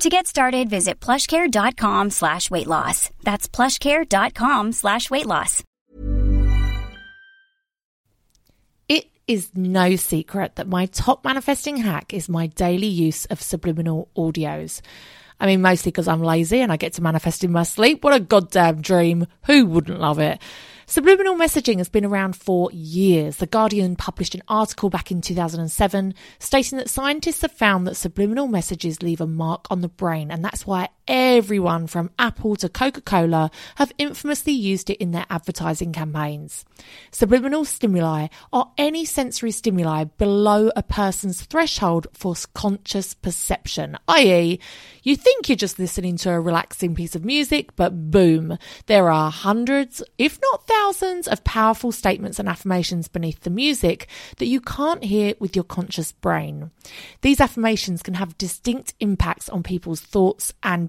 To get started, visit plushcare.com slash weight loss. That's plushcare.com slash weight loss. It is no secret that my top manifesting hack is my daily use of subliminal audios. I mean, mostly because I'm lazy and I get to manifest in my sleep. What a goddamn dream. Who wouldn't love it? Subliminal messaging has been around for years. The Guardian published an article back in 2007 stating that scientists have found that subliminal messages leave a mark on the brain, and that's why everyone from Apple to Coca Cola have infamously used it in their advertising campaigns. Subliminal stimuli are any sensory stimuli below a person's threshold for conscious perception, i.e., you think you're just listening to a relaxing piece of music, but boom, there are hundreds, if not thousands, of powerful statements and affirmations beneath the music that you can't hear with your conscious brain. These affirmations can have distinct impacts on people's thoughts and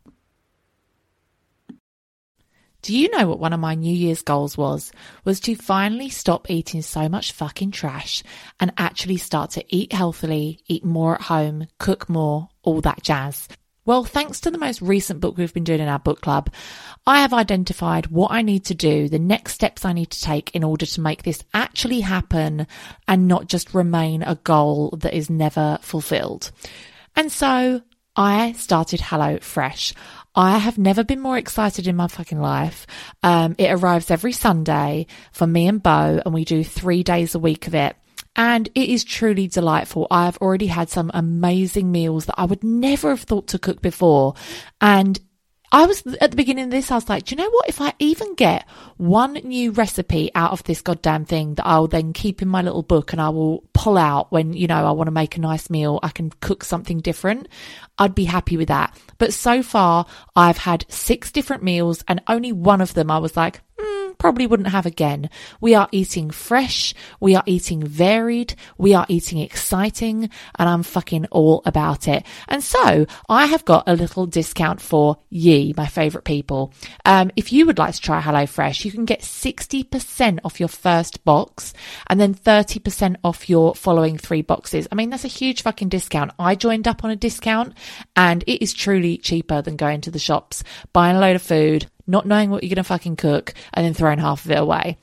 Do you know what one of my New Year's goals was? Was to finally stop eating so much fucking trash and actually start to eat healthily, eat more at home, cook more, all that jazz. Well, thanks to the most recent book we've been doing in our book club, I have identified what I need to do, the next steps I need to take in order to make this actually happen and not just remain a goal that is never fulfilled. And so I started Hello Fresh. I have never been more excited in my fucking life. Um, it arrives every Sunday for me and Bo, and we do three days a week of it. And it is truly delightful. I've already had some amazing meals that I would never have thought to cook before. And I was at the beginning of this, I was like, do you know what? If I even get one new recipe out of this goddamn thing that I'll then keep in my little book and I will pull out when, you know, I want to make a nice meal, I can cook something different. I'd be happy with that. But so far, I've had six different meals and only one of them I was like, hmm, probably wouldn't have again. We are eating fresh, we are eating varied, we are eating exciting, and I'm fucking all about it. And so I have got a little discount for ye, my favorite people. Um, if you would like to try HelloFresh, you can get 60% off your first box and then 30% off your following three boxes. I mean, that's a huge fucking discount. I joined up on a discount and it is truly cheaper than going to the shops, buying a load of food, not knowing what you're going to fucking cook, and then throwing half of it away.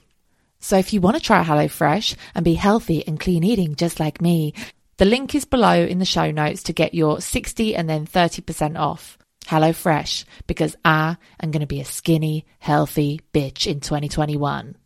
So if you want to try HelloFresh and be healthy and clean eating just like me, the link is below in the show notes to get your 60 and then 30% off. HelloFresh, because I am going to be a skinny, healthy bitch in 2021.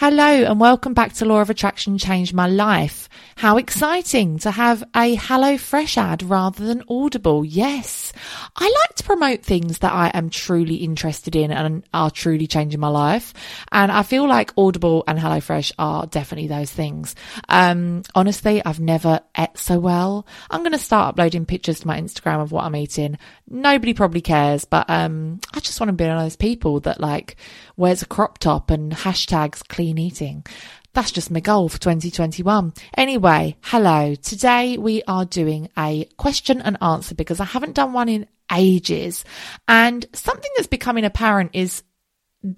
Hello and welcome back to Law of Attraction Changed My Life. How exciting to have a Hello Fresh ad rather than Audible. Yes. I like to promote things that I am truly interested in and are truly changing my life. And I feel like Audible and HelloFresh are definitely those things. Um, honestly, I've never ate so well. I'm going to start uploading pictures to my Instagram of what I'm eating. Nobody probably cares, but, um, I just want to be one of those people that like wears a crop top and hashtags clean eating. That's just my goal for 2021. Anyway, hello. Today we are doing a question and answer because I haven't done one in ages. And something that's becoming apparent is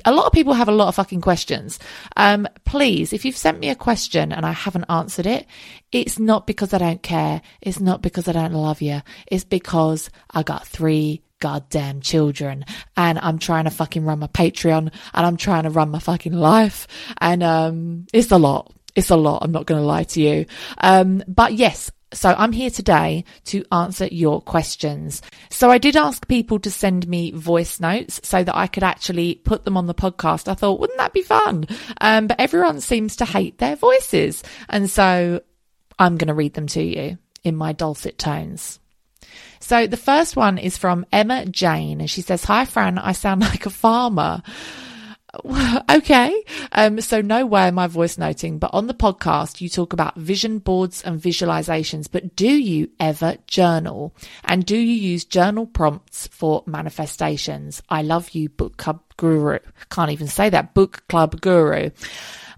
a lot of people have a lot of fucking questions. Um, please, if you've sent me a question and I haven't answered it, it's not because I don't care. It's not because I don't love you. It's because I got three goddamn children and I'm trying to fucking run my Patreon and I'm trying to run my fucking life. And, um, it's a lot. It's a lot. I'm not going to lie to you. Um, but yes, so I'm here today to answer your questions. So I did ask people to send me voice notes so that I could actually put them on the podcast. I thought, wouldn't that be fun? Um, but everyone seems to hate their voices. And so I'm going to read them to you in my dulcet tones. So the first one is from Emma Jane, and she says, Hi, Fran, I sound like a farmer. okay. Um, so no way am I voice noting, but on the podcast, you talk about vision boards and visualizations, but do you ever journal? And do you use journal prompts for manifestations? I love you, book club guru. Can't even say that, book club guru.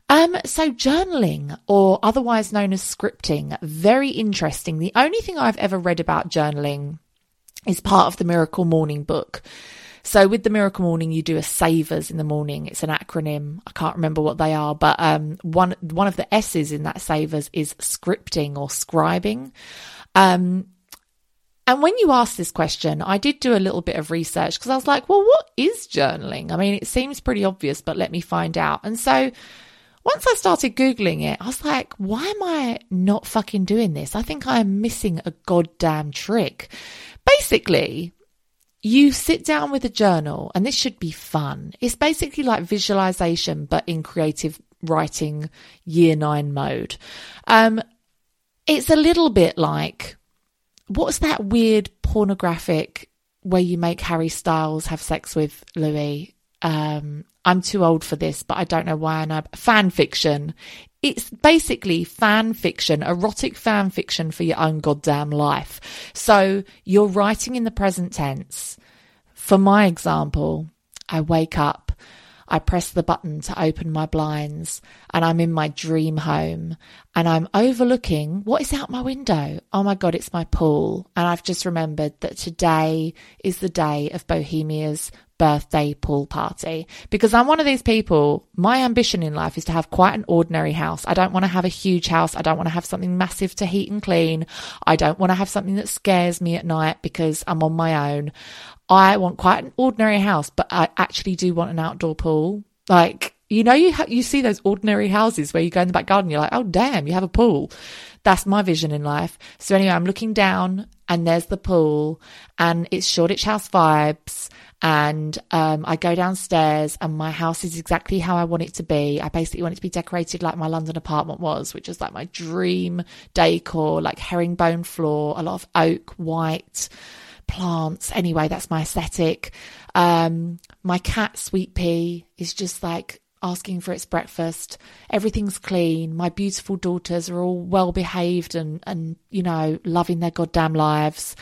Um, so journaling or otherwise known as scripting, very interesting. The only thing I've ever read about journaling is part of the Miracle Morning book. So with the Miracle Morning, you do a savers in the morning. It's an acronym. I can't remember what they are, but um, one one of the S's in that savers is scripting or scribing. Um, and when you asked this question, I did do a little bit of research because I was like, well, what is journaling? I mean, it seems pretty obvious, but let me find out. And so once I started Googling it, I was like, why am I not fucking doing this? I think I am missing a goddamn trick. Basically, you sit down with a journal and this should be fun. It's basically like visualization, but in creative writing year nine mode. Um, it's a little bit like, what's that weird pornographic where you make Harry Styles have sex with Louis? Um, I'm too old for this, but I don't know why I. Fan fiction. It's basically fan fiction, erotic fan fiction for your own goddamn life. So you're writing in the present tense. For my example, I wake up, I press the button to open my blinds, and I'm in my dream home, and I'm overlooking what is out my window. Oh my God, it's my pool. And I've just remembered that today is the day of Bohemia's birthday pool party because I'm one of these people. My ambition in life is to have quite an ordinary house. I don't want to have a huge house. I don't want to have something massive to heat and clean. I don't want to have something that scares me at night because I'm on my own. I want quite an ordinary house, but I actually do want an outdoor pool. Like, you know, you ha- you see those ordinary houses where you go in the back garden, you're like, oh damn, you have a pool. That's my vision in life. So anyway, I'm looking down and there's the pool and it's Shoreditch House vibes and um, I go downstairs, and my house is exactly how I want it to be. I basically want it to be decorated like my London apartment was, which is like my dream decor, like herringbone floor, a lot of oak, white plants. Anyway, that's my aesthetic. Um, my cat, Sweet Pea, is just like asking for its breakfast. Everything's clean. My beautiful daughters are all well behaved and, and, you know, loving their goddamn lives.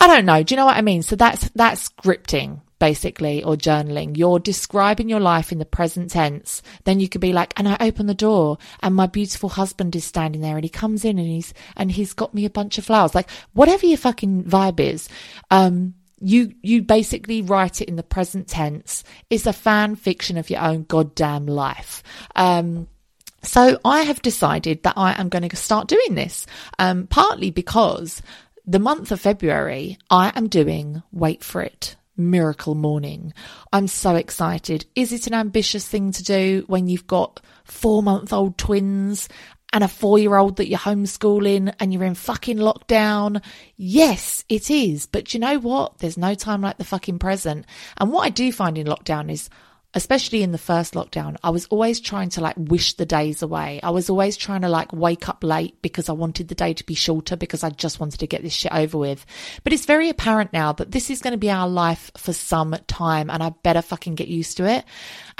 I don't know. Do you know what I mean? So that's that's scripting basically or journaling. You're describing your life in the present tense. Then you could be like, and I open the door and my beautiful husband is standing there and he comes in and he's and he's got me a bunch of flowers. Like whatever your fucking vibe is, um, you you basically write it in the present tense. It's a fan fiction of your own goddamn life. Um, so I have decided that I am going to start doing this, um, partly because the month of February, I am doing, wait for it, Miracle Morning. I'm so excited. Is it an ambitious thing to do when you've got four month old twins and a four year old that you're homeschooling and you're in fucking lockdown? Yes, it is. But you know what? There's no time like the fucking present. And what I do find in lockdown is especially in the first lockdown, I was always trying to like wish the days away. I was always trying to like wake up late because I wanted the day to be shorter because I just wanted to get this shit over with. But it's very apparent now that this is going to be our life for some time and I better fucking get used to it.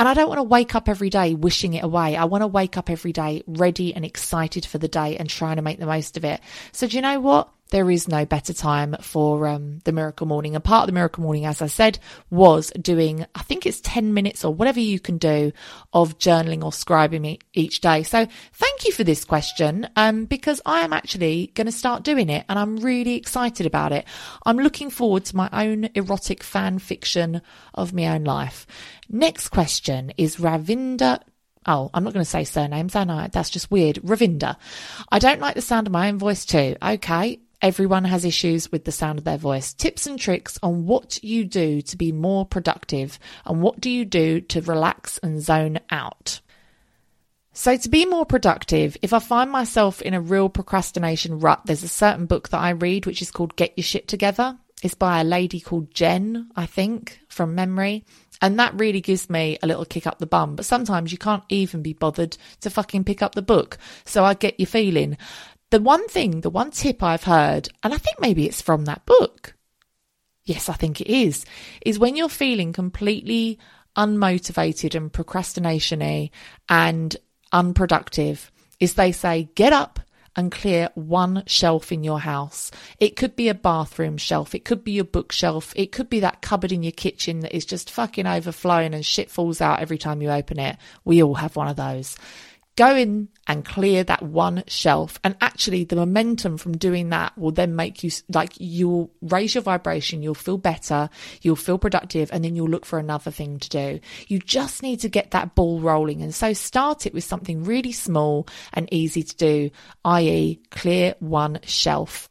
And I don't want to wake up every day wishing it away. I want to wake up every day ready and excited for the day and trying to make the most of it. So do you know what? there is no better time for um, the miracle morning. And part of the miracle morning, as I said, was doing, I think it's 10 minutes or whatever you can do of journaling or scribing each day. So thank you for this question um, because I am actually going to start doing it and I'm really excited about it. I'm looking forward to my own erotic fan fiction of my own life. Next question is Ravinda Oh, I'm not going to say surnames, am I. That's just weird. Ravinda. I don't like the sound of my own voice too. Okay. Everyone has issues with the sound of their voice. Tips and tricks on what you do to be more productive and what do you do to relax and zone out. So, to be more productive, if I find myself in a real procrastination rut, there's a certain book that I read which is called Get Your Shit Together. It's by a lady called Jen, I think, from memory. And that really gives me a little kick up the bum. But sometimes you can't even be bothered to fucking pick up the book. So I get your feeling. The one thing, the one tip I've heard, and I think maybe it's from that book. Yes, I think it is, is when you're feeling completely unmotivated and procrastinationy and unproductive, is they say, get up and clear one shelf in your house. It could be a bathroom shelf, it could be your bookshelf, it could be that cupboard in your kitchen that is just fucking overflowing and shit falls out every time you open it. We all have one of those go in and clear that one shelf. And actually, the momentum from doing that will then make you like you'll raise your vibration, you'll feel better, you'll feel productive, and then you'll look for another thing to do. You just need to get that ball rolling. And so start it with something really small and easy to do, i.e., clear one shelf.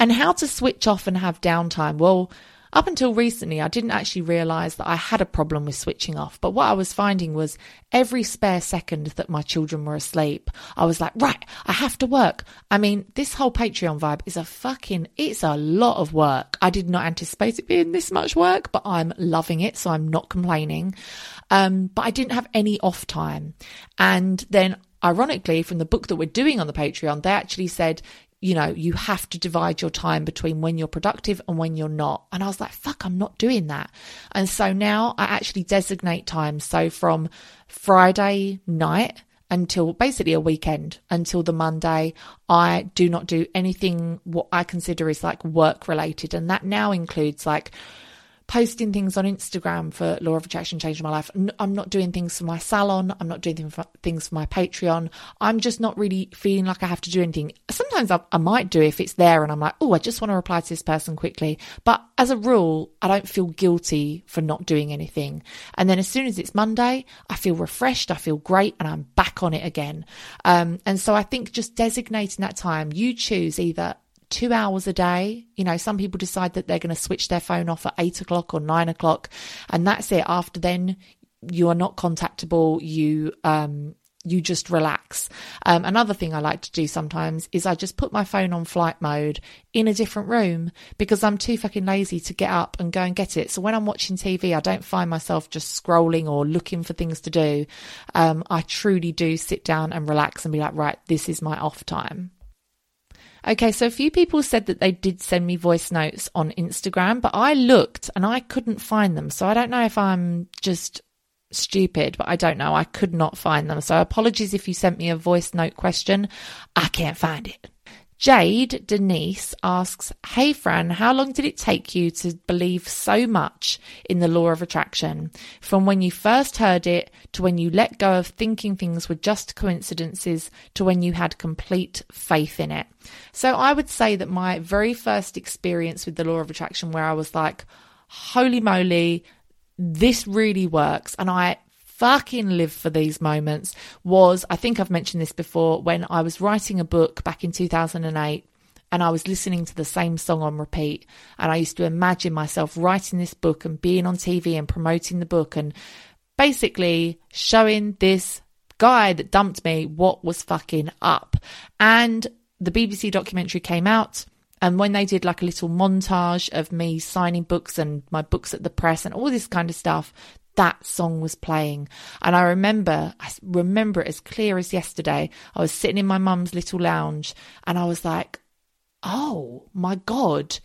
And how to switch off and have downtime? Well, up until recently, I didn't actually realize that I had a problem with switching off. But what I was finding was every spare second that my children were asleep, I was like, right, I have to work. I mean, this whole Patreon vibe is a fucking, it's a lot of work. I did not anticipate it being this much work, but I'm loving it. So I'm not complaining. Um, but I didn't have any off time. And then ironically, from the book that we're doing on the Patreon, they actually said, you know, you have to divide your time between when you're productive and when you're not. And I was like, fuck, I'm not doing that. And so now I actually designate time. So from Friday night until basically a weekend until the Monday, I do not do anything what I consider is like work related. And that now includes like, posting things on Instagram for Law of Attraction changed my life. I'm not doing things for my salon. I'm not doing things for my Patreon. I'm just not really feeling like I have to do anything. Sometimes I, I might do if it's there and I'm like, oh, I just want to reply to this person quickly. But as a rule, I don't feel guilty for not doing anything. And then as soon as it's Monday, I feel refreshed. I feel great and I'm back on it again. Um, and so I think just designating that time, you choose either two hours a day. You know, some people decide that they're going to switch their phone off at eight o'clock or nine o'clock, and that's it. After then, you are not contactable. You, um, you just relax. Um, another thing I like to do sometimes is I just put my phone on flight mode in a different room because I'm too fucking lazy to get up and go and get it. So when I'm watching TV, I don't find myself just scrolling or looking for things to do. Um, I truly do sit down and relax and be like, right, this is my off time. Okay, so a few people said that they did send me voice notes on Instagram, but I looked and I couldn't find them. So I don't know if I'm just stupid, but I don't know. I could not find them. So apologies if you sent me a voice note question. I can't find it. Jade Denise asks, Hey Fran, how long did it take you to believe so much in the law of attraction? From when you first heard it to when you let go of thinking things were just coincidences to when you had complete faith in it. So I would say that my very first experience with the law of attraction, where I was like, holy moly, this really works. And I fucking live for these moments was I think I've mentioned this before when I was writing a book back in 2008 and I was listening to the same song on repeat. And I used to imagine myself writing this book and being on TV and promoting the book and basically showing this guy that dumped me what was fucking up. And the BBC documentary came out. And when they did like a little montage of me signing books and my books at the press and all this kind of stuff, that song was playing. And I remember, I remember it as clear as yesterday. I was sitting in my mum's little lounge and I was like, oh my God,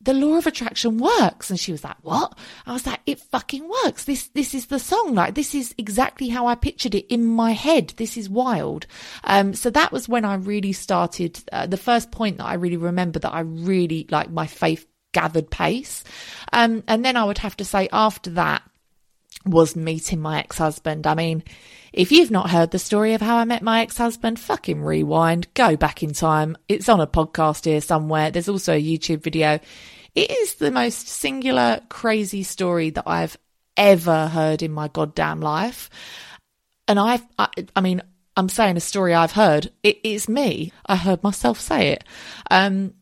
the law of attraction works. And she was like, what? I was like, it fucking works. This, this is the song. Like, this is exactly how I pictured it in my head. This is wild. Um, so that was when I really started, uh, the first point that I really remember that I really, like, my faith gathered pace. Um, and then I would have to say after that, was meeting my ex husband. I mean, if you've not heard the story of how I met my ex husband, fucking rewind, go back in time. It's on a podcast here somewhere. There's also a YouTube video. It is the most singular, crazy story that I've ever heard in my goddamn life. And I've, I, I mean, I'm saying a story I've heard. It is me. I heard myself say it. Um,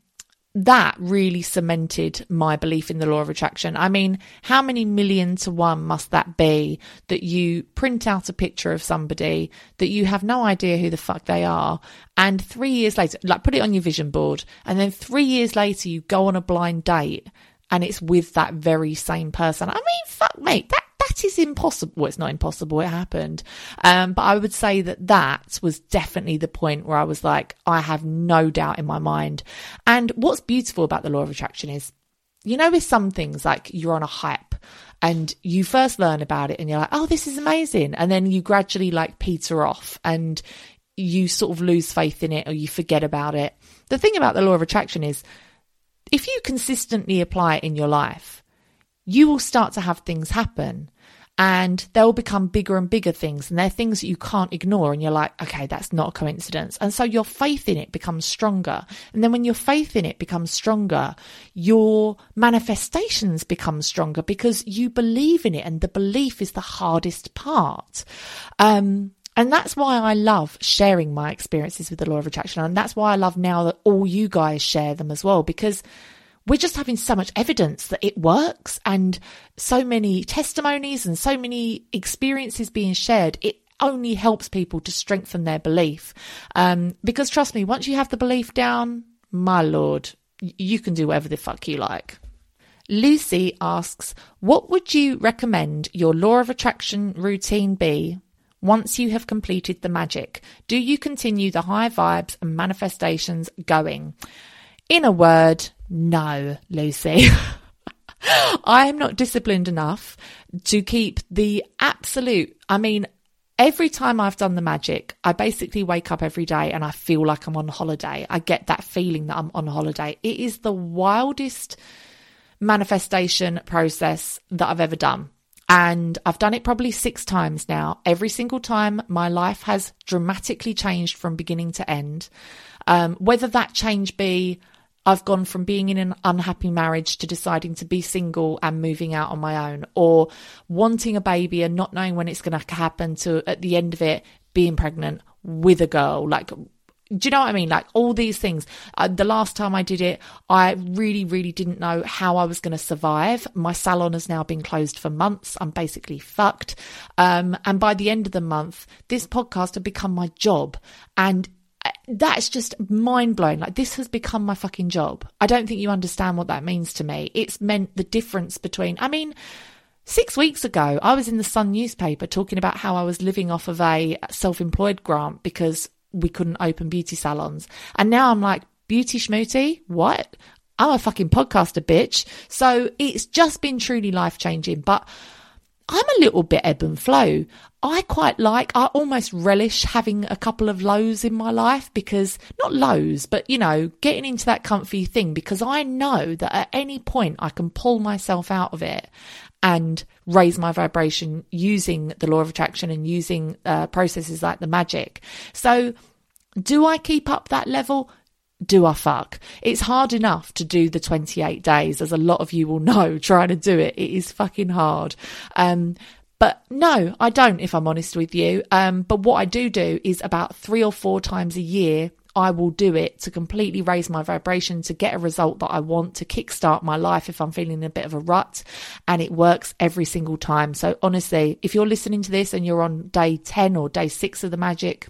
that really cemented my belief in the law of attraction. I mean, how many million to one must that be that you print out a picture of somebody that you have no idea who the fuck they are, and three years later, like put it on your vision board, and then three years later you go on a blind date and it's with that very same person. I mean, fuck mate, that that is impossible. Well, it's not impossible. It happened. Um, but I would say that that was definitely the point where I was like, I have no doubt in my mind. And what's beautiful about the law of attraction is, you know, with some things like you're on a hype and you first learn about it and you're like, oh, this is amazing. And then you gradually like peter off and you sort of lose faith in it or you forget about it. The thing about the law of attraction is if you consistently apply it in your life, you will start to have things happen and they'll become bigger and bigger things and they're things that you can't ignore and you're like okay that's not a coincidence. And so your faith in it becomes stronger. And then when your faith in it becomes stronger your manifestations become stronger because you believe in it and the belief is the hardest part. Um, and that's why I love sharing my experiences with the law of attraction. And that's why I love now that all you guys share them as well, because we're just having so much evidence that it works and so many testimonies and so many experiences being shared. It only helps people to strengthen their belief. Um, because trust me, once you have the belief down, my lord, you can do whatever the fuck you like. Lucy asks, what would you recommend your law of attraction routine be once you have completed the magic? Do you continue the high vibes and manifestations going? In a word, no, Lucy. I am not disciplined enough to keep the absolute, I mean, every time I've done the magic, I basically wake up every day and I feel like I'm on holiday. I get that feeling that I'm on holiday. It is the wildest manifestation process that I've ever done. And I've done it probably six times now. Every single time, my life has dramatically changed from beginning to end. Um, whether that change be I've gone from being in an unhappy marriage to deciding to be single and moving out on my own, or wanting a baby and not knowing when it's going to happen, to at the end of it being pregnant with a girl. Like, do you know what I mean? Like all these things. Uh, the last time I did it, I really, really didn't know how I was going to survive. My salon has now been closed for months. I'm basically fucked. Um, and by the end of the month, this podcast had become my job. And that's just mind blowing. Like, this has become my fucking job. I don't think you understand what that means to me. It's meant the difference between, I mean, Six weeks ago, I was in the Sun newspaper talking about how I was living off of a self employed grant because we couldn't open beauty salons. And now I'm like, beauty schmooty? What? I'm a fucking podcaster, bitch. So it's just been truly life changing. But I'm a little bit ebb and flow. I quite like, I almost relish having a couple of lows in my life because, not lows, but you know, getting into that comfy thing because I know that at any point I can pull myself out of it and raise my vibration using the law of attraction and using uh, processes like the magic. So, do I keep up that level? Do I fuck? It's hard enough to do the 28 days, as a lot of you will know, trying to do it. It is fucking hard. Um, but no, I don't, if I'm honest with you. Um, but what I do do is about three or four times a year, I will do it to completely raise my vibration, to get a result that I want, to kickstart my life if I'm feeling a bit of a rut. And it works every single time. So honestly, if you're listening to this and you're on day 10 or day six of the magic,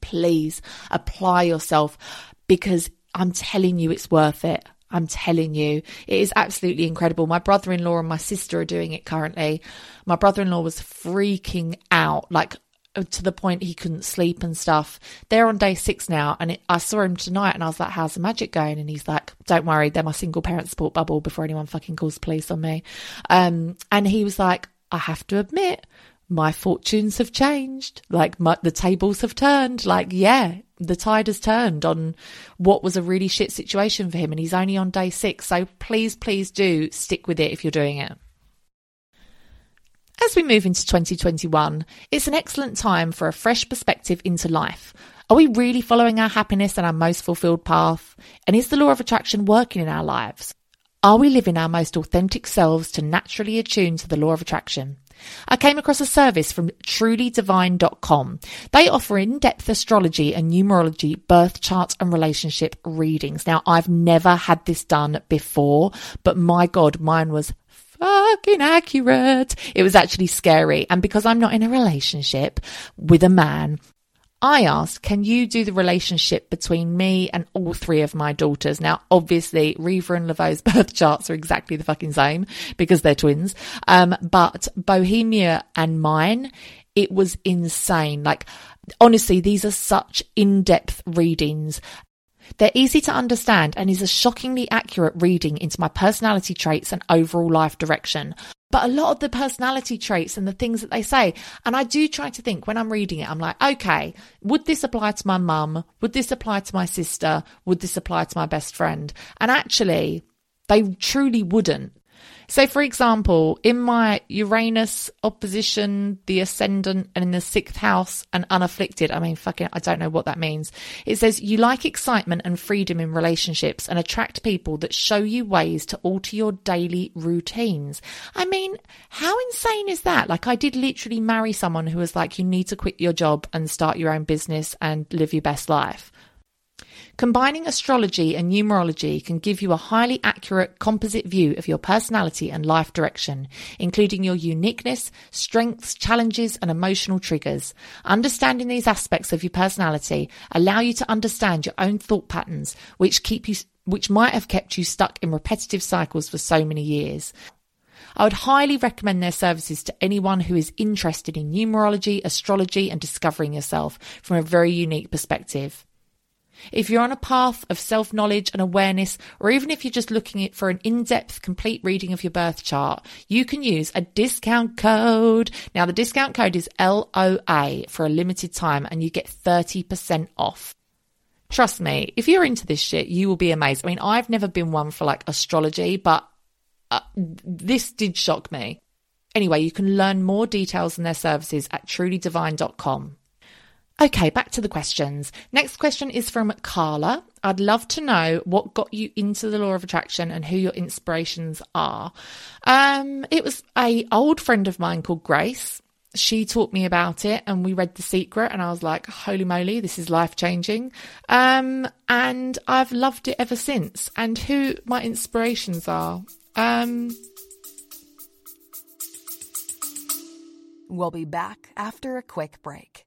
please apply yourself because I'm telling you it's worth it. I'm telling you, it is absolutely incredible. My brother in law and my sister are doing it currently. My brother in law was freaking out, like to the point he couldn't sleep and stuff. They're on day six now, and it, I saw him tonight, and I was like, "How's the magic going?" And he's like, "Don't worry, they're my single parent support bubble before anyone fucking calls police on me." Um, and he was like, "I have to admit." My fortunes have changed. Like my, the tables have turned. Like, yeah, the tide has turned on what was a really shit situation for him. And he's only on day six. So please, please do stick with it if you're doing it. As we move into 2021, it's an excellent time for a fresh perspective into life. Are we really following our happiness and our most fulfilled path? And is the law of attraction working in our lives? Are we living our most authentic selves to naturally attune to the law of attraction? I came across a service from trulydivine.com. They offer in-depth astrology and numerology, birth charts and relationship readings. Now, I've never had this done before, but my God, mine was fucking accurate. It was actually scary. And because I'm not in a relationship with a man, I asked, can you do the relationship between me and all three of my daughters? Now, obviously, Reva and Laveau's birth charts are exactly the fucking same because they're twins. Um, but Bohemia and mine, it was insane. Like, honestly, these are such in-depth readings they're easy to understand and is a shockingly accurate reading into my personality traits and overall life direction. But a lot of the personality traits and the things that they say, and I do try to think when I'm reading it, I'm like, okay, would this apply to my mum? Would this apply to my sister? Would this apply to my best friend? And actually, they truly wouldn't so, for example, in my Uranus opposition, the ascendant, and in the sixth house and unafflicted, I mean, fucking, I don't know what that means. It says you like excitement and freedom in relationships and attract people that show you ways to alter your daily routines. I mean, how insane is that? Like, I did literally marry someone who was like, you need to quit your job and start your own business and live your best life. Combining astrology and numerology can give you a highly accurate composite view of your personality and life direction, including your uniqueness, strengths, challenges, and emotional triggers. Understanding these aspects of your personality allow you to understand your own thought patterns, which keep you which might have kept you stuck in repetitive cycles for so many years. I would highly recommend their services to anyone who is interested in numerology, astrology, and discovering yourself from a very unique perspective. If you're on a path of self knowledge and awareness, or even if you're just looking for an in depth, complete reading of your birth chart, you can use a discount code. Now, the discount code is LOA for a limited time and you get 30% off. Trust me, if you're into this shit, you will be amazed. I mean, I've never been one for like astrology, but uh, this did shock me. Anyway, you can learn more details on their services at trulydivine.com. Okay, back to the questions. Next question is from Carla. I'd love to know what got you into the law of attraction and who your inspirations are. Um, it was a old friend of mine called Grace. She taught me about it and we read The Secret and I was like, holy moly, this is life changing. Um, and I've loved it ever since. And who my inspirations are. Um, we'll be back after a quick break.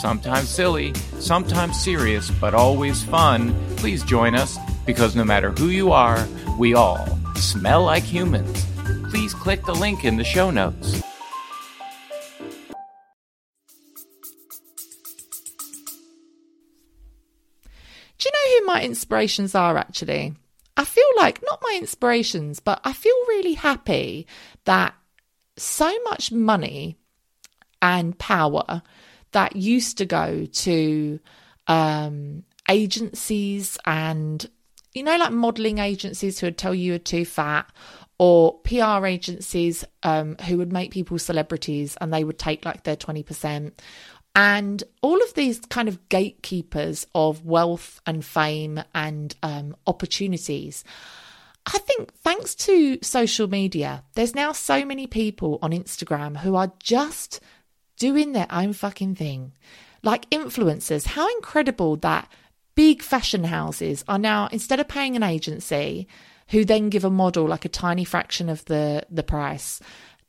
sometimes silly, sometimes serious, but always fun, please join us because no matter who you are, we all smell like humans. Please click the link in the show notes. Do you know who my inspirations are actually? I feel like, not my inspirations, but I feel really happy that so much money and power that used to go to um, agencies and, you know, like modeling agencies who would tell you you're too fat, or PR agencies um, who would make people celebrities and they would take like their 20%. And all of these kind of gatekeepers of wealth and fame and um, opportunities. I think thanks to social media, there's now so many people on Instagram who are just doing their own fucking thing. Like influencers, how incredible that big fashion houses are now, instead of paying an agency who then give a model like a tiny fraction of the, the price,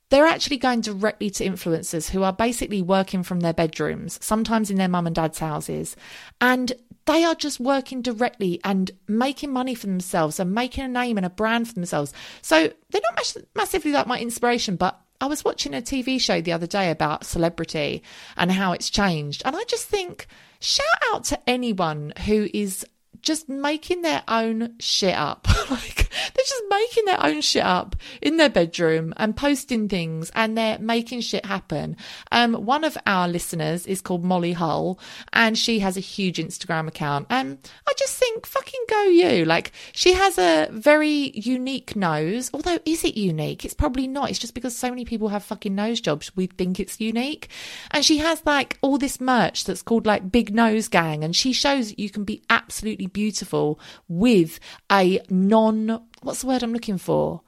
they're actually going directly to influencers who are basically working from their bedrooms, sometimes in their mum and dad's houses. And they are just working directly and making money for themselves and making a name and a brand for themselves. So they're not mass- massively like my inspiration, but I was watching a TV show the other day about celebrity and how it's changed. And I just think, shout out to anyone who is just making their own shit up. like they're just making their own shit up in their bedroom and posting things and they're making shit happen. Um, one of our listeners is called Molly Hull and she has a huge Instagram account. And I just think, fucking go you. Like she has a very unique nose. Although, is it unique? It's probably not. It's just because so many people have fucking nose jobs. We think it's unique. And she has like all this merch that's called like Big Nose Gang. And she shows you can be absolutely beautiful with a non, what's the word I'm looking for?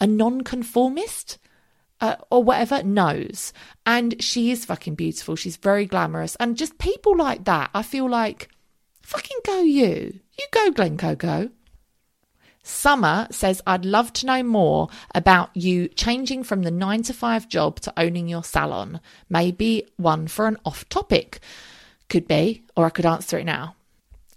A non-conformist? Uh, or whatever nose. And she is fucking beautiful. She's very glamorous. And just people like that, I feel like, fucking go you. You go, Glen Coco Summer says, I'd love to know more about you changing from the nine to five job to owning your salon. Maybe one for an off topic. Could be, or I could answer it now.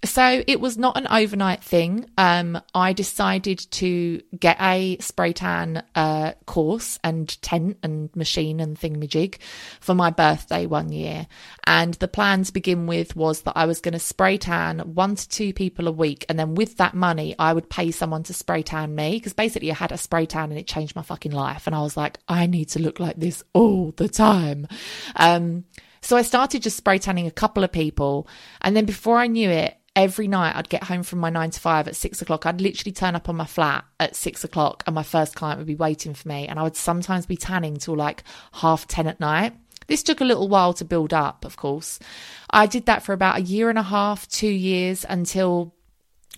So it was not an overnight thing. Um, I decided to get a spray tan uh, course and tent and machine and thingamajig for my birthday one year. And the plan to begin with was that I was going to spray tan one to two people a week. And then with that money, I would pay someone to spray tan me because basically I had a spray tan and it changed my fucking life. And I was like, I need to look like this all the time. Um, so I started just spray tanning a couple of people. And then before I knew it, every night I'd get home from my nine to five at six o'clock. I'd literally turn up on my flat at six o'clock and my first client would be waiting for me. And I would sometimes be tanning till like half 10 at night. This took a little while to build up, of course. I did that for about a year and a half, two years until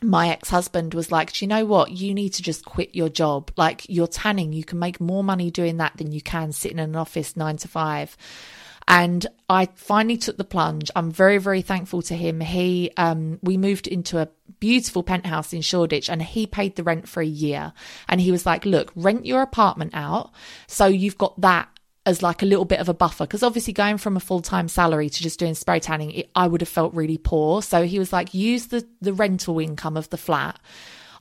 my ex husband was like, Do you know what? You need to just quit your job. Like, you're tanning. You can make more money doing that than you can sitting in an office nine to five. And I finally took the plunge. I'm very, very thankful to him. He, um, we moved into a beautiful penthouse in Shoreditch and he paid the rent for a year. And he was like, look, rent your apartment out. So you've got that as like a little bit of a buffer because obviously going from a full-time salary to just doing spray tanning it, i would have felt really poor so he was like use the the rental income of the flat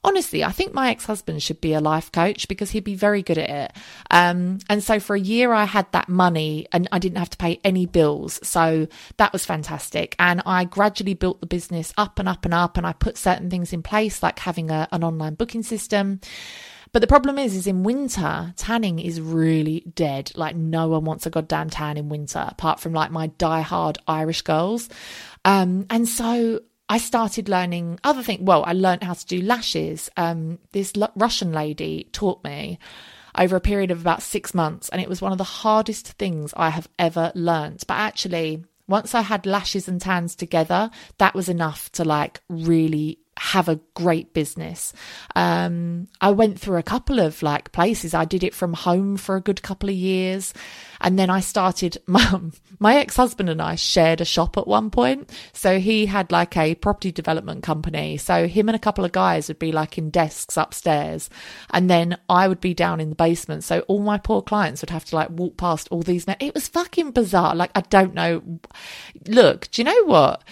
honestly, I think my ex husband should be a life coach because he'd be very good at it. Um, and so for a year, I had that money and I didn't have to pay any bills. So that was fantastic. And I gradually built the business up and up and up. And I put certain things in place, like having a, an online booking system. But the problem is, is in winter, tanning is really dead. Like no one wants a goddamn tan in winter, apart from like my die-hard Irish girls. Um, and so I started learning other things. Well, I learned how to do lashes. Um, this L- Russian lady taught me over a period of about six months, and it was one of the hardest things I have ever learned. But actually, once I had lashes and tans together, that was enough to like really have a great business. Um, I went through a couple of like places. I did it from home for a good couple of years. And then I started, my, my ex husband and I shared a shop at one point. So he had like a property development company. So him and a couple of guys would be like in desks upstairs. And then I would be down in the basement. So all my poor clients would have to like walk past all these. It was fucking bizarre. Like, I don't know. Look, do you know what?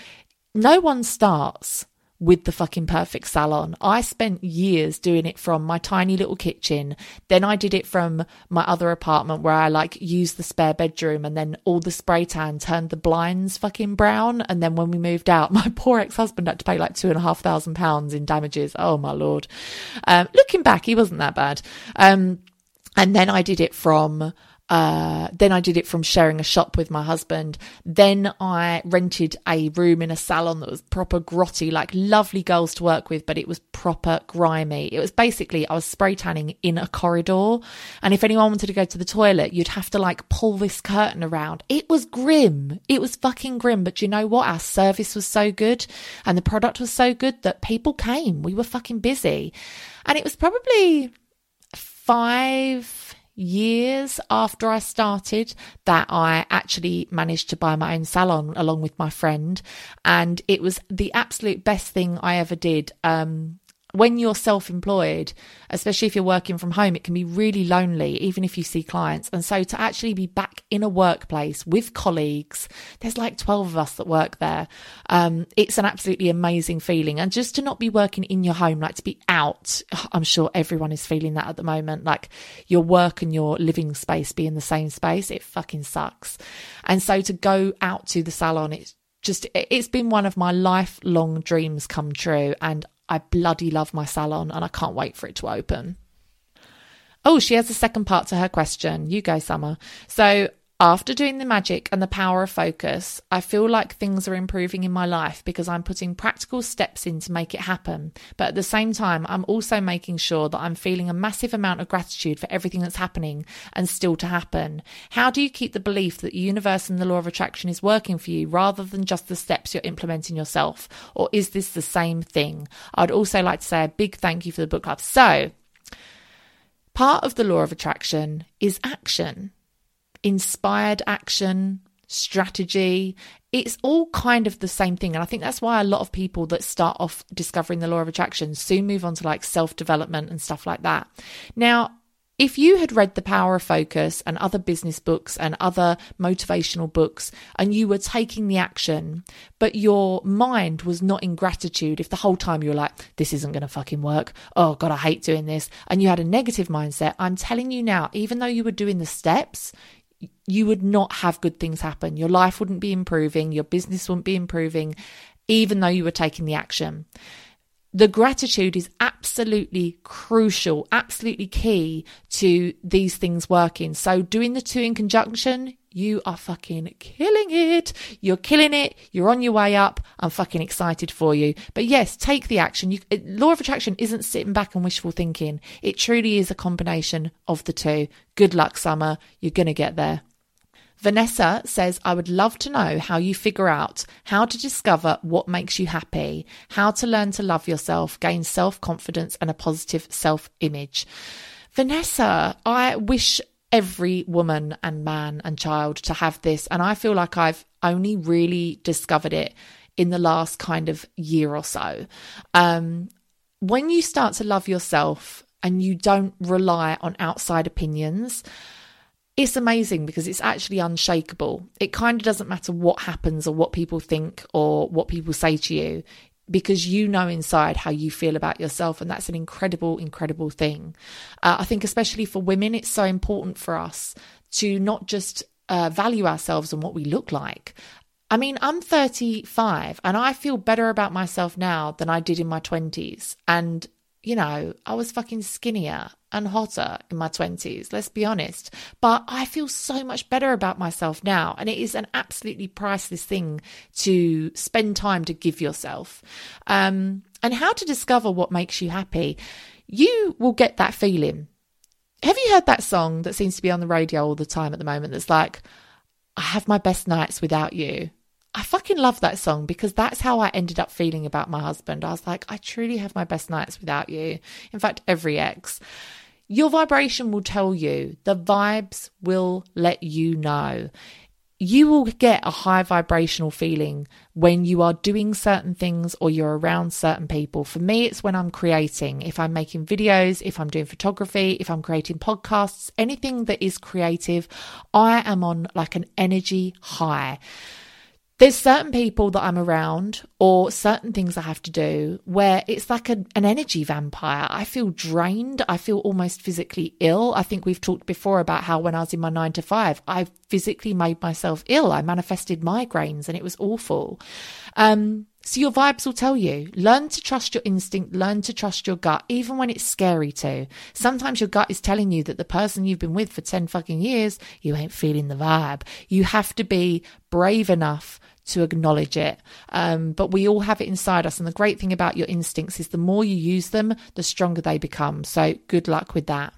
No one starts with the fucking perfect salon. I spent years doing it from my tiny little kitchen. Then I did it from my other apartment where I like used the spare bedroom and then all the spray tan turned the blinds fucking brown. And then when we moved out, my poor ex husband had to pay like two and a half thousand pounds in damages. Oh my lord. Um, looking back, he wasn't that bad. Um, and then I did it from uh, then I did it from sharing a shop with my husband. Then I rented a room in a salon that was proper grotty, like lovely girls to work with, but it was proper grimy. It was basically, I was spray tanning in a corridor. And if anyone wanted to go to the toilet, you'd have to like pull this curtain around. It was grim. It was fucking grim. But you know what? Our service was so good and the product was so good that people came. We were fucking busy. And it was probably five years after I started that I actually managed to buy my own salon along with my friend. And it was the absolute best thing I ever did. Um, when you're self employed, especially if you're working from home, it can be really lonely, even if you see clients. And so to actually be back in a workplace with colleagues, there's like 12 of us that work there. Um, it's an absolutely amazing feeling. And just to not be working in your home, like to be out, I'm sure everyone is feeling that at the moment. Like your work and your living space be in the same space, it fucking sucks. And so to go out to the salon, it's just it's been one of my lifelong dreams come true and I bloody love my salon and I can't wait for it to open. Oh, she has a second part to her question. You go, Summer. So, after doing the magic and the power of focus, I feel like things are improving in my life because I'm putting practical steps in to make it happen. But at the same time, I'm also making sure that I'm feeling a massive amount of gratitude for everything that's happening and still to happen. How do you keep the belief that the universe and the law of attraction is working for you rather than just the steps you're implementing yourself? Or is this the same thing? I'd also like to say a big thank you for the book club. So, part of the law of attraction is action inspired action, strategy. It's all kind of the same thing. And I think that's why a lot of people that start off discovering the law of attraction soon move on to like self development and stuff like that. Now, if you had read The Power of Focus and other business books and other motivational books, and you were taking the action, but your mind was not in gratitude, if the whole time you were like, this isn't going to fucking work, oh God, I hate doing this, and you had a negative mindset, I'm telling you now, even though you were doing the steps, you would not have good things happen. Your life wouldn't be improving, your business wouldn't be improving, even though you were taking the action. The gratitude is absolutely crucial, absolutely key to these things working. So, doing the two in conjunction, you are fucking killing it. You're killing it. You're on your way up. I'm fucking excited for you. But yes, take the action. You, law of attraction isn't sitting back and wishful thinking. It truly is a combination of the two. Good luck, Summer. You're going to get there. Vanessa says, I would love to know how you figure out how to discover what makes you happy, how to learn to love yourself, gain self confidence, and a positive self image. Vanessa, I wish every woman and man and child to have this. And I feel like I've only really discovered it in the last kind of year or so. Um, when you start to love yourself and you don't rely on outside opinions, it's amazing because it's actually unshakable. It kind of doesn't matter what happens or what people think or what people say to you because you know inside how you feel about yourself. And that's an incredible, incredible thing. Uh, I think, especially for women, it's so important for us to not just uh, value ourselves and what we look like. I mean, I'm 35 and I feel better about myself now than I did in my 20s. And you know, I was fucking skinnier and hotter in my 20s, let's be honest. But I feel so much better about myself now. And it is an absolutely priceless thing to spend time to give yourself. Um, and how to discover what makes you happy. You will get that feeling. Have you heard that song that seems to be on the radio all the time at the moment that's like, I have my best nights without you? I fucking love that song because that's how I ended up feeling about my husband. I was like, I truly have my best nights without you. In fact, every ex. Your vibration will tell you, the vibes will let you know. You will get a high vibrational feeling when you are doing certain things or you're around certain people. For me, it's when I'm creating. If I'm making videos, if I'm doing photography, if I'm creating podcasts, anything that is creative, I am on like an energy high there's certain people that I'm around or certain things I have to do where it's like a, an energy vampire. I feel drained. I feel almost physically ill. I think we've talked before about how when I was in my nine to five, I physically made myself ill. I manifested migraines and it was awful. Um, so your vibes will tell you. Learn to trust your instinct, learn to trust your gut, even when it's scary to. Sometimes your gut is telling you that the person you've been with for 10 fucking years, you ain't feeling the vibe. You have to be brave enough to acknowledge it. Um, but we all have it inside us. And the great thing about your instincts is the more you use them, the stronger they become. So good luck with that.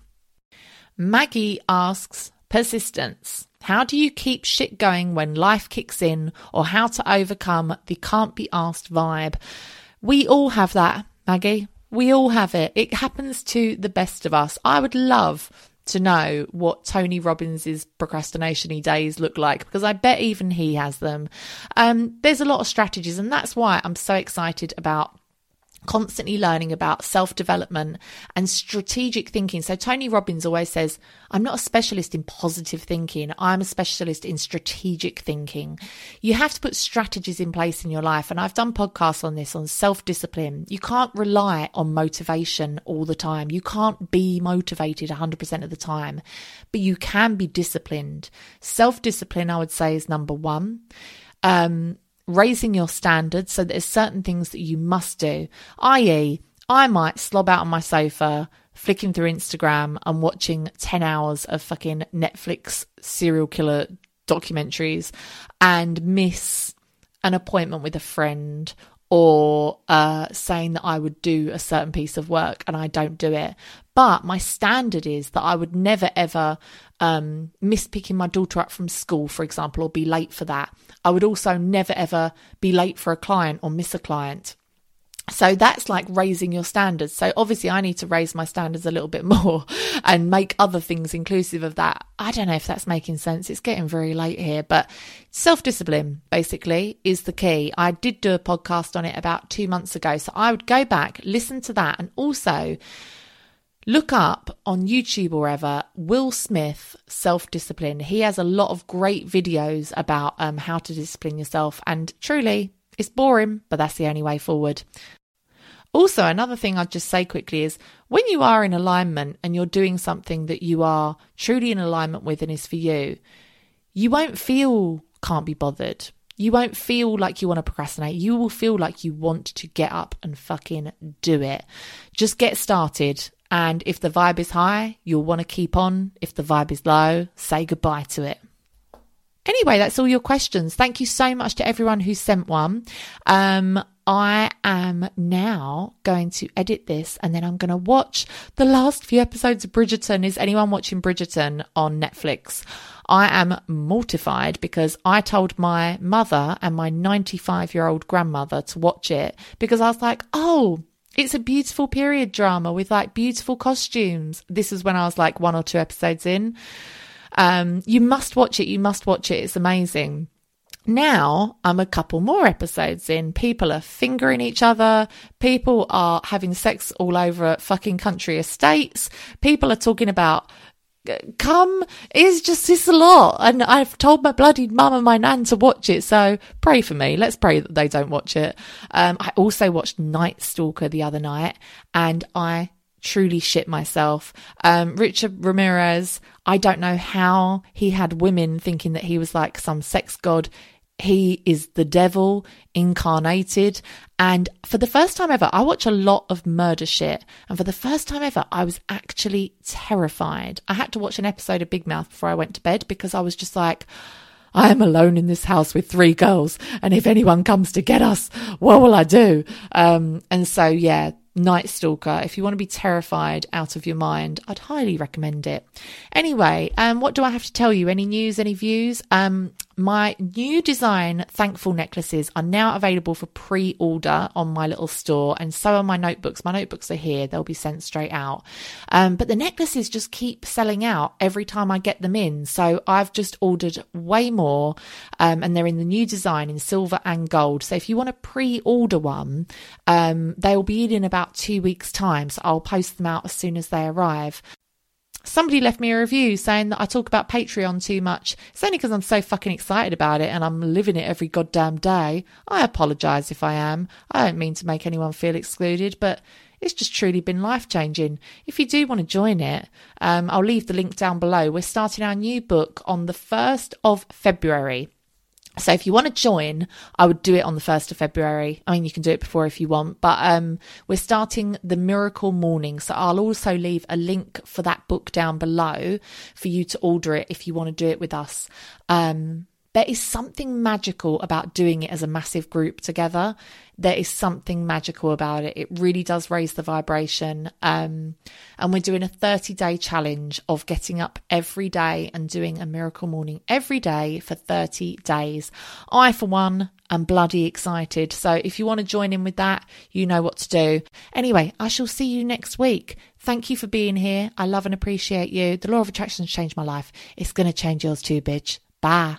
Maggie asks, persistence. How do you keep shit going when life kicks in, or how to overcome the can't be asked vibe? We all have that, Maggie. We all have it. It happens to the best of us. I would love to know what Tony Robbins's procrastination days look like because I bet even he has them. Um, there's a lot of strategies, and that's why I'm so excited about constantly learning about self development and strategic thinking. So, Tony Robbins always says, I'm not a specialist in positive thinking, I'm a specialist in strategic thinking. You have to put strategies in place in your life. And I've done podcasts on this on self discipline. You can't rely on motivation all the time, you can't be motivated 100% of the time, but you can be disciplined. Self discipline, I would say, is number one. Um, raising your standards so there's certain things that you must do, i.e., I might slob out on my sofa, flicking through Instagram and watching 10 hours of fucking Netflix serial killer documentaries and miss an appointment with a friend or uh, saying that I would do a certain piece of work and I don't do it. But my standard is that I would never ever um, miss picking my daughter up from school, for example, or be late for that. I would also never ever be late for a client or miss a client. So that's like raising your standards. So obviously, I need to raise my standards a little bit more and make other things inclusive of that. I don't know if that's making sense. It's getting very late here, but self discipline basically is the key. I did do a podcast on it about two months ago. So I would go back, listen to that, and also Look up on YouTube or wherever Will Smith self discipline. He has a lot of great videos about um, how to discipline yourself, and truly, it's boring, but that's the only way forward. Also, another thing I'd just say quickly is when you are in alignment and you're doing something that you are truly in alignment with and is for you, you won't feel can't be bothered. You won't feel like you want to procrastinate. You will feel like you want to get up and fucking do it. Just get started and if the vibe is high, you'll want to keep on. If the vibe is low, say goodbye to it. Anyway, that's all your questions. Thank you so much to everyone who sent one. Um, I am now going to edit this and then I'm going to watch the last few episodes of Bridgerton. Is anyone watching Bridgerton on Netflix? I am mortified because I told my mother and my 95 year old grandmother to watch it because I was like, oh, it's a beautiful period drama with like beautiful costumes. This is when I was like one or two episodes in. Um, you must watch it. You must watch it. It's amazing. Now I'm a couple more episodes in. People are fingering each other. People are having sex all over fucking country estates. People are talking about come is just this a lot and i've told my bloody mum and my nan to watch it so pray for me let's pray that they don't watch it um, i also watched night stalker the other night and i truly shit myself um, richard ramirez i don't know how he had women thinking that he was like some sex god he is the devil incarnated. And for the first time ever, I watch a lot of murder shit. And for the first time ever, I was actually terrified. I had to watch an episode of Big Mouth before I went to bed because I was just like, I am alone in this house with three girls. And if anyone comes to get us, what will I do? Um, and so, yeah, Night Stalker. If you want to be terrified out of your mind, I'd highly recommend it. Anyway, um, what do I have to tell you? Any news, any views? Um, my new design thankful necklaces are now available for pre order on my little store, and so are my notebooks. My notebooks are here, they'll be sent straight out. Um, but the necklaces just keep selling out every time I get them in. So I've just ordered way more, um, and they're in the new design in silver and gold. So if you want to pre order one, um, they'll be in in about two weeks' time. So I'll post them out as soon as they arrive. Somebody left me a review saying that I talk about Patreon too much. It's only because I'm so fucking excited about it and I'm living it every goddamn day. I apologise if I am. I don't mean to make anyone feel excluded, but it's just truly been life changing. If you do want to join it, um, I'll leave the link down below. We're starting our new book on the 1st of February. So if you want to join, I would do it on the 1st of February. I mean, you can do it before if you want, but um, we're starting the Miracle Morning. So I'll also leave a link for that book down below for you to order it if you want to do it with us. Um, there is something magical about doing it as a massive group together. There is something magical about it. It really does raise the vibration. Um, and we're doing a 30 day challenge of getting up every day and doing a miracle morning every day for 30 days. I, for one, am bloody excited. So if you want to join in with that, you know what to do. Anyway, I shall see you next week. Thank you for being here. I love and appreciate you. The law of attraction has changed my life. It's going to change yours too, bitch. Bye.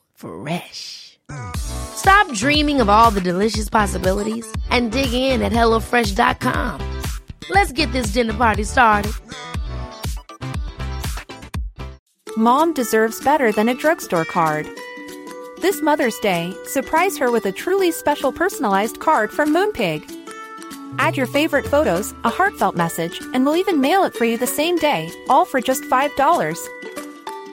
Fresh. Stop dreaming of all the delicious possibilities and dig in at HelloFresh.com. Let's get this dinner party started. Mom deserves better than a drugstore card. This Mother's Day, surprise her with a truly special personalized card from Moonpig. Add your favorite photos, a heartfelt message, and we'll even mail it for you the same day, all for just $5.